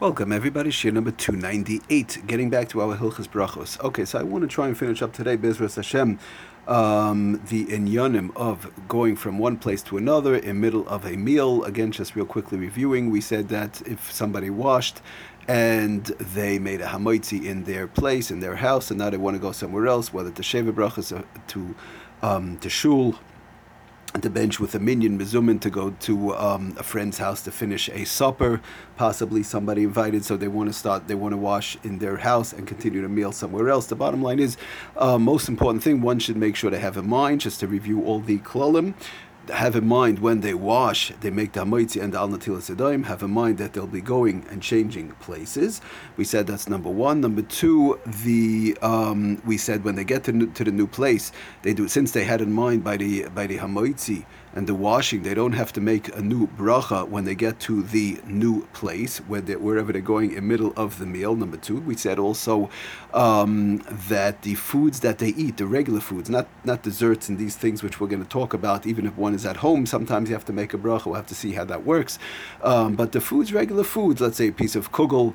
Welcome, everybody. Shir number 298. Getting back to our Hilchas Brachos. Okay, so I want to try and finish up today, Bezras Hashem, um, the inyanim of going from one place to another in middle of a meal. Again, just real quickly reviewing, we said that if somebody washed and they made a hamoitzi in their place, in their house, and now they want to go somewhere else, whether to Sheva Brachos or to, um, to Shul, the bench with a minyan mezumin to go to um, a friend's house to finish a supper, possibly somebody invited, so they want to start, they want to wash in their house and continue the meal somewhere else. The bottom line is, uh, most important thing one should make sure to have in mind, just to review all the klolim have in mind when they wash, they make the hamoitzi and the al yadayim, have in mind that they'll be going and changing places. We said that's number one. Number two, the um, we said when they get to, to the new place, they do since they had in mind by the by the hamoitzi and the washing, they don't have to make a new bracha when they get to the new place, where they, wherever they're going in middle of the meal. Number two, we said also um, that the foods that they eat, the regular foods, not not desserts and these things which we're going to talk about, even if one is at home, sometimes you have to make a bracha. We'll have to see how that works. Um, but the foods, regular foods, let's say a piece of kugel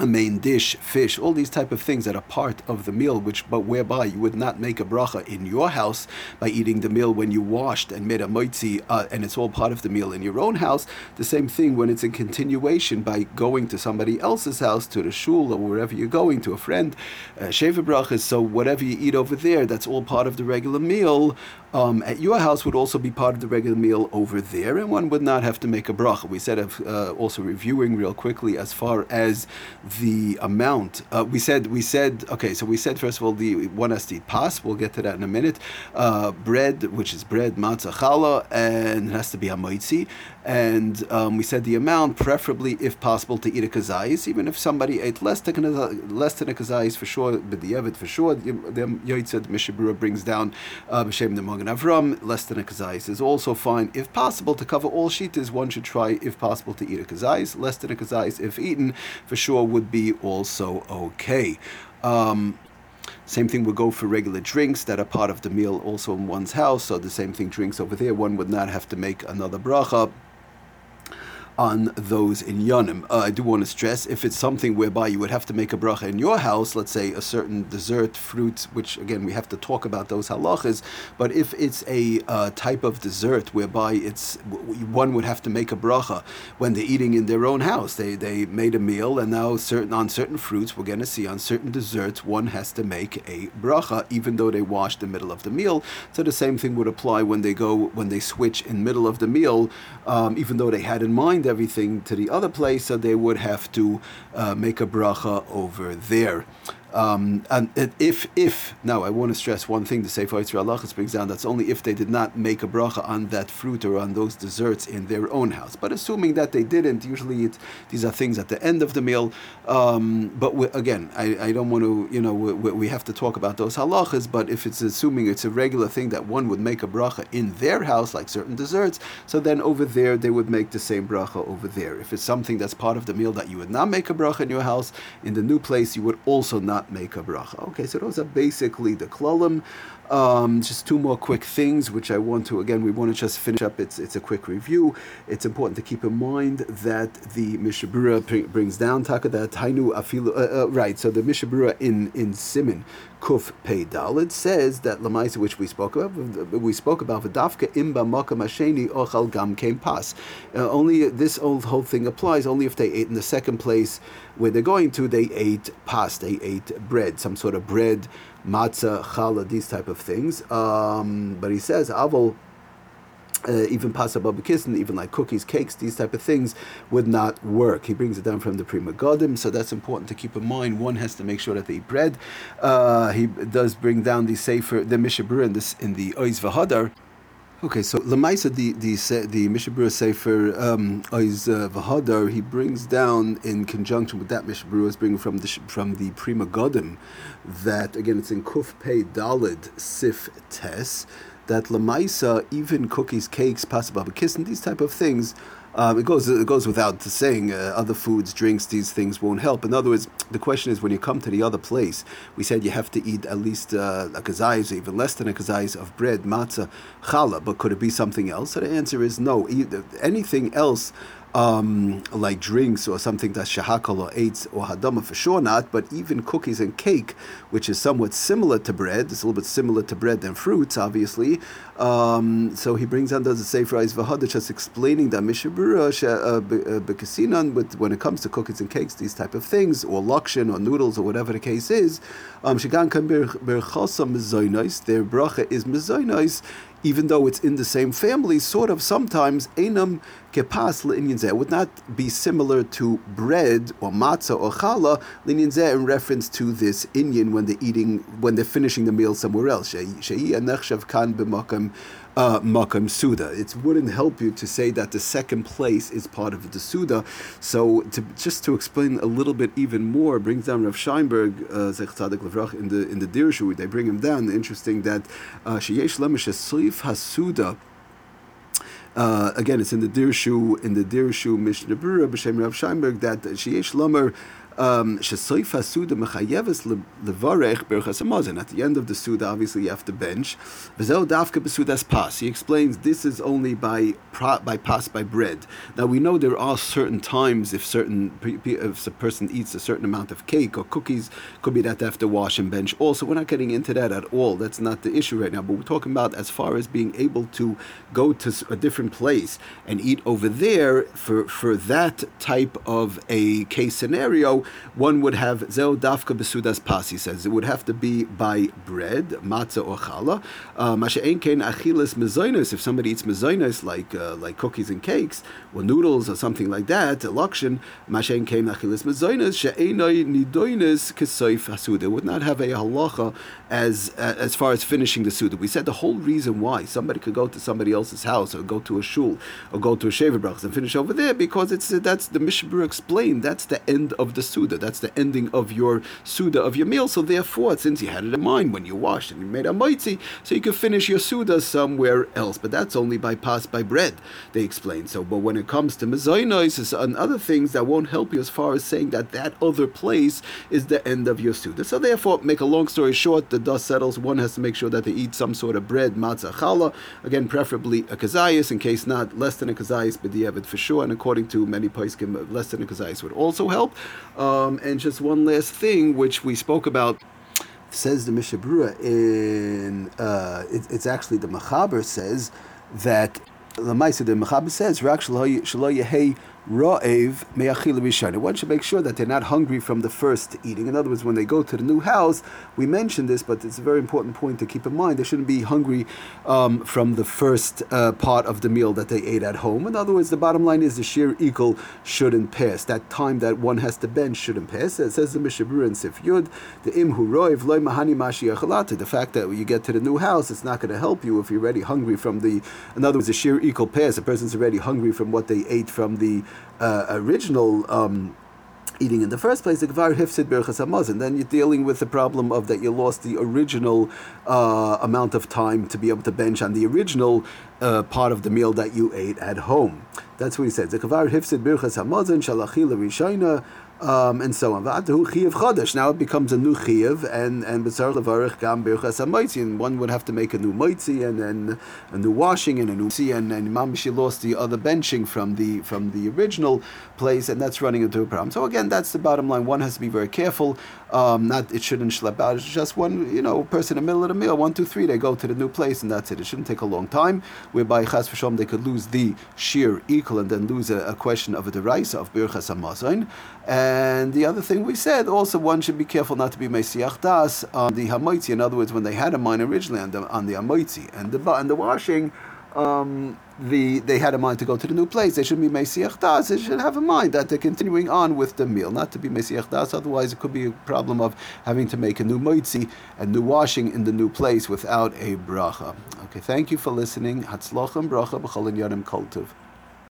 a main dish, fish, all these type of things that are part of the meal, which but whereby you would not make a bracha in your house by eating the meal when you washed and made a moitzi, uh, and it's all part of the meal in your own house. The same thing when it's in continuation by going to somebody else's house, to the shul or wherever you're going, to a friend, uh, sheva brachas. So whatever you eat over there, that's all part of the regular meal. Um, at your house would also be part of the regular meal over there, and one would not have to make a bracha. We said of uh, also reviewing real quickly as far as the amount. Uh, we said we said okay. So we said first of all the one has to eat pas. We'll get to that in a minute. Uh, bread, which is bread matzah challah, and it has to be a moitzi. And um, we said the amount, preferably if possible, to eat a kazayis. Even if somebody ate less than a, less than a kazayis, for sure, but the evet for sure. The Yoitzad Mishabura brings down uh, b'shem the Magen Avram. Less than a kazayis is also fine. If possible, to cover all shitas, one should try, if possible, to eat a kazayis. Less than a kazayis, if eaten, for sure would be also okay. Um, same thing would go for regular drinks that are part of the meal also in one's house. So the same thing, drinks over there, one would not have to make another bracha on those in Yanim. Uh, I do want to stress if it's something whereby you would have to make a bracha in your house, let's say a certain dessert, fruit, which again we have to talk about those halachas, but if it's a uh, type of dessert whereby it's one would have to make a bracha when they're eating in their own house, they they made a meal and now certain on certain fruits we're going to see on certain desserts one has to make a bracha even though they washed the middle of the meal. So the same thing would apply when they go when they switch in middle of the meal, um, even though they had in mind everything to the other place, so they would have to uh, make a bracha over there. Um, and if if now I want to stress one thing: to the Sefer Yitzra Alachas brings down that's only if they did not make a bracha on that fruit or on those desserts in their own house. But assuming that they didn't, usually it, these are things at the end of the meal. Um, but we, again, I, I don't want to you know we, we, have to talk about those halachas. But if it's assuming it's a regular thing that one would make a bracha in their house, like certain desserts, so then over there they would make the same bracha over there. If it's something that's part of the meal that you would not make a bracha in your house, in the new place you would also not not make a bracha. Okay, so those are basically the klalim. Um, just two more quick things, which I want to again. We want to just finish up. It's it's a quick review. It's important to keep in mind that the Mishabura brings down taka that Hainu afilu. Uh, uh, right. So the Mishabura in in Simin Kuf Pei Dalid says that Lamaisa, which we spoke about, we spoke about Vidafka Imba Maka Masheni Ochal Gam Came Pas. Uh, only this old whole thing applies only if they ate in the second place where they're going to. They ate pas. They ate bread, some sort of bread matzah, challah, these type of things. Um, but he says, avol, uh, even pasababakisn, even like cookies, cakes, these type of things would not work. He brings it down from the Pri Megadim, so that's important to keep in mind. One has to make sure that they eat bread. Uh, he does bring down the sefer, the mishabur in this in the Oiz Vahadar. Okay, so Lamaisa, the the the Mishabura Sefer um, uh, Vahadar. He brings down in conjunction with that Mishabura is bringing from the from the Pri Megadim that again it's in Kuf Pei Dalid Sif Tes that Lamaisa even cookies, cakes, pasababakis, and these type of things um, it goes it goes without saying. Uh, other foods, drinks, these things won't help. In other words, the question is when you come to the other place, we said you have to eat at least uh, a kazayis, even less than a kazayis of bread, matzah, challah. But could it be something else? So the answer is no. Anything else um, like drinks or something that's shahakal or eitz or hadama, for sure not, but even cookies and cake, which is somewhat similar to bread, it's a little bit similar to bread than fruits, obviously. Um, so he brings on the Sefer Vahad, just explaining that Mishabura Bekasinan, with when it comes to cookies and cakes, these type of things, or lakshin or noodles or whatever the case is, um, their bracha is mezoinos, even though it's in the same family, sort of sometimes enam kepas It would not be similar to bread or matzah or challah le'inyan in reference to this inyan when they're eating, when they're finishing the meal somewhere else. Uh, makam suda. It wouldn't help you to say that the second place is part of the suda. So to, just to explain a little bit even more, brings down Rav Scheinberg, uh, Zech Tzadik Levrach, in the in the Dirshu, they bring him down. Interesting that uh, sheyesh lemish suif hasuda. Uh, again, it's in the Dirshu in the Dirshu Mishnah Berurah b'shem Rav Scheinberg that sheyesh lamer Um, Hamazon. At the end of the Suda, obviously you have to bench. He explains this is only by by pas by bread. Now we know there are certain times if certain if a person eats a certain amount of cake or cookies, could be that they have to wash and bench. Also, we're not getting into that at all. That's not the issue right now. But we're talking about as far as being able to go to a different place and eat over there for for that type of a case scenario one would have zeo dafka besudas pas. He says it would have to be by bread, matzah or challah. Uh, Masha kein achilas mezoinos. If somebody eats mezoinos like uh, like cookies and cakes or noodles or something like that, lakshin masha kein achilas mezoinos she'enoi nidoinos kesoif hasuda. Would not have a halacha as uh, as far as finishing the suda. We said the whole reason why somebody could go to somebody else's house or go to a shul or go to a shaver brachas and finish over there because it's that's the Mishabur explained that's the end of the suda. That's the ending of your suda of your meal. So therefore, since you had it in mind when you washed and you made a moitzi, so you could finish your suda somewhere else. But that's only by pass by bread. They explain so. But when it comes to mezoinos and other things, that won't help you as far as saying that that other place is the end of your suda. So therefore, make a long story short, the dust settles. One has to make sure that they eat some sort of bread, matzah, challah. Again, preferably a kazayas. In case not, less than a kazayas, but the for sure. And according to many poskim, less than a kazayas would also help. Um, and just one last thing, which we spoke about says the Mishabura in uh, it, it's actually the Machaber says that the Maisa the Machaber says Rak Ra'ev me'achil rishon. One should make sure that they're not hungry from the first eating. In other words, when they go to the new house, we mentioned this, but it's a very important point to keep in mind. They shouldn't be hungry um, from the first uh, part of the meal that they ate at home. In other words, the bottom line is the sheer equal shouldn't pass. That time that one has to bench shouldn't pass. It says the Mishabur and Sif Yud, the im roiv loy mahani mashi The fact that when you get to the new house, it's not going to help you if you're already hungry from the. In other words, the sheer equal pass. A person's already hungry from what they ate from the uh, original um, eating in the first place, the Gvar Hifsid Birchas Hamazon. Then you're dealing with the problem of that you lost the original uh, amount of time to be able to bench on the original uh, part of the meal that you ate at home. That's what he says. The Gvar Hifsid Birchas Hamazon Shalachila Rishayna um, and so on. Now it becomes a new chiyav, and and b'tzar levarich gam birchas ha'moitzi, and one would have to make a new moitzi and then a new washing and a new see, and and Imam she lost the other benching from the from the original place, and that's running into a problem. So again, that's the bottom line. One has to be very careful. Um, not it shouldn't schlep out. It's just one you know person in the middle of the meal. One, two, three. They go to the new place, and that's it. It shouldn't take a long time. Whereby chas v'shom they could lose the sheer equal and then lose a, a question of a deraisa of birchas hamazon. And the other thing we said also one should be careful not to be Mesiach Das on the Hamoitzi. In other words, when they had a mine originally on the on the Hamoitzi and the and the washing, um, the they had a mind to go to the new place. They shouldn't be Mesiach Das. They should have a mind that they're continuing on with the meal, not to be Mesiach Das. Otherwise, it could be a problem of having to make a new moitzi and new washing in the new place without a bracha. Okay, thank you for listening. Hatzlochem bracha b'cholin yadim kultiv.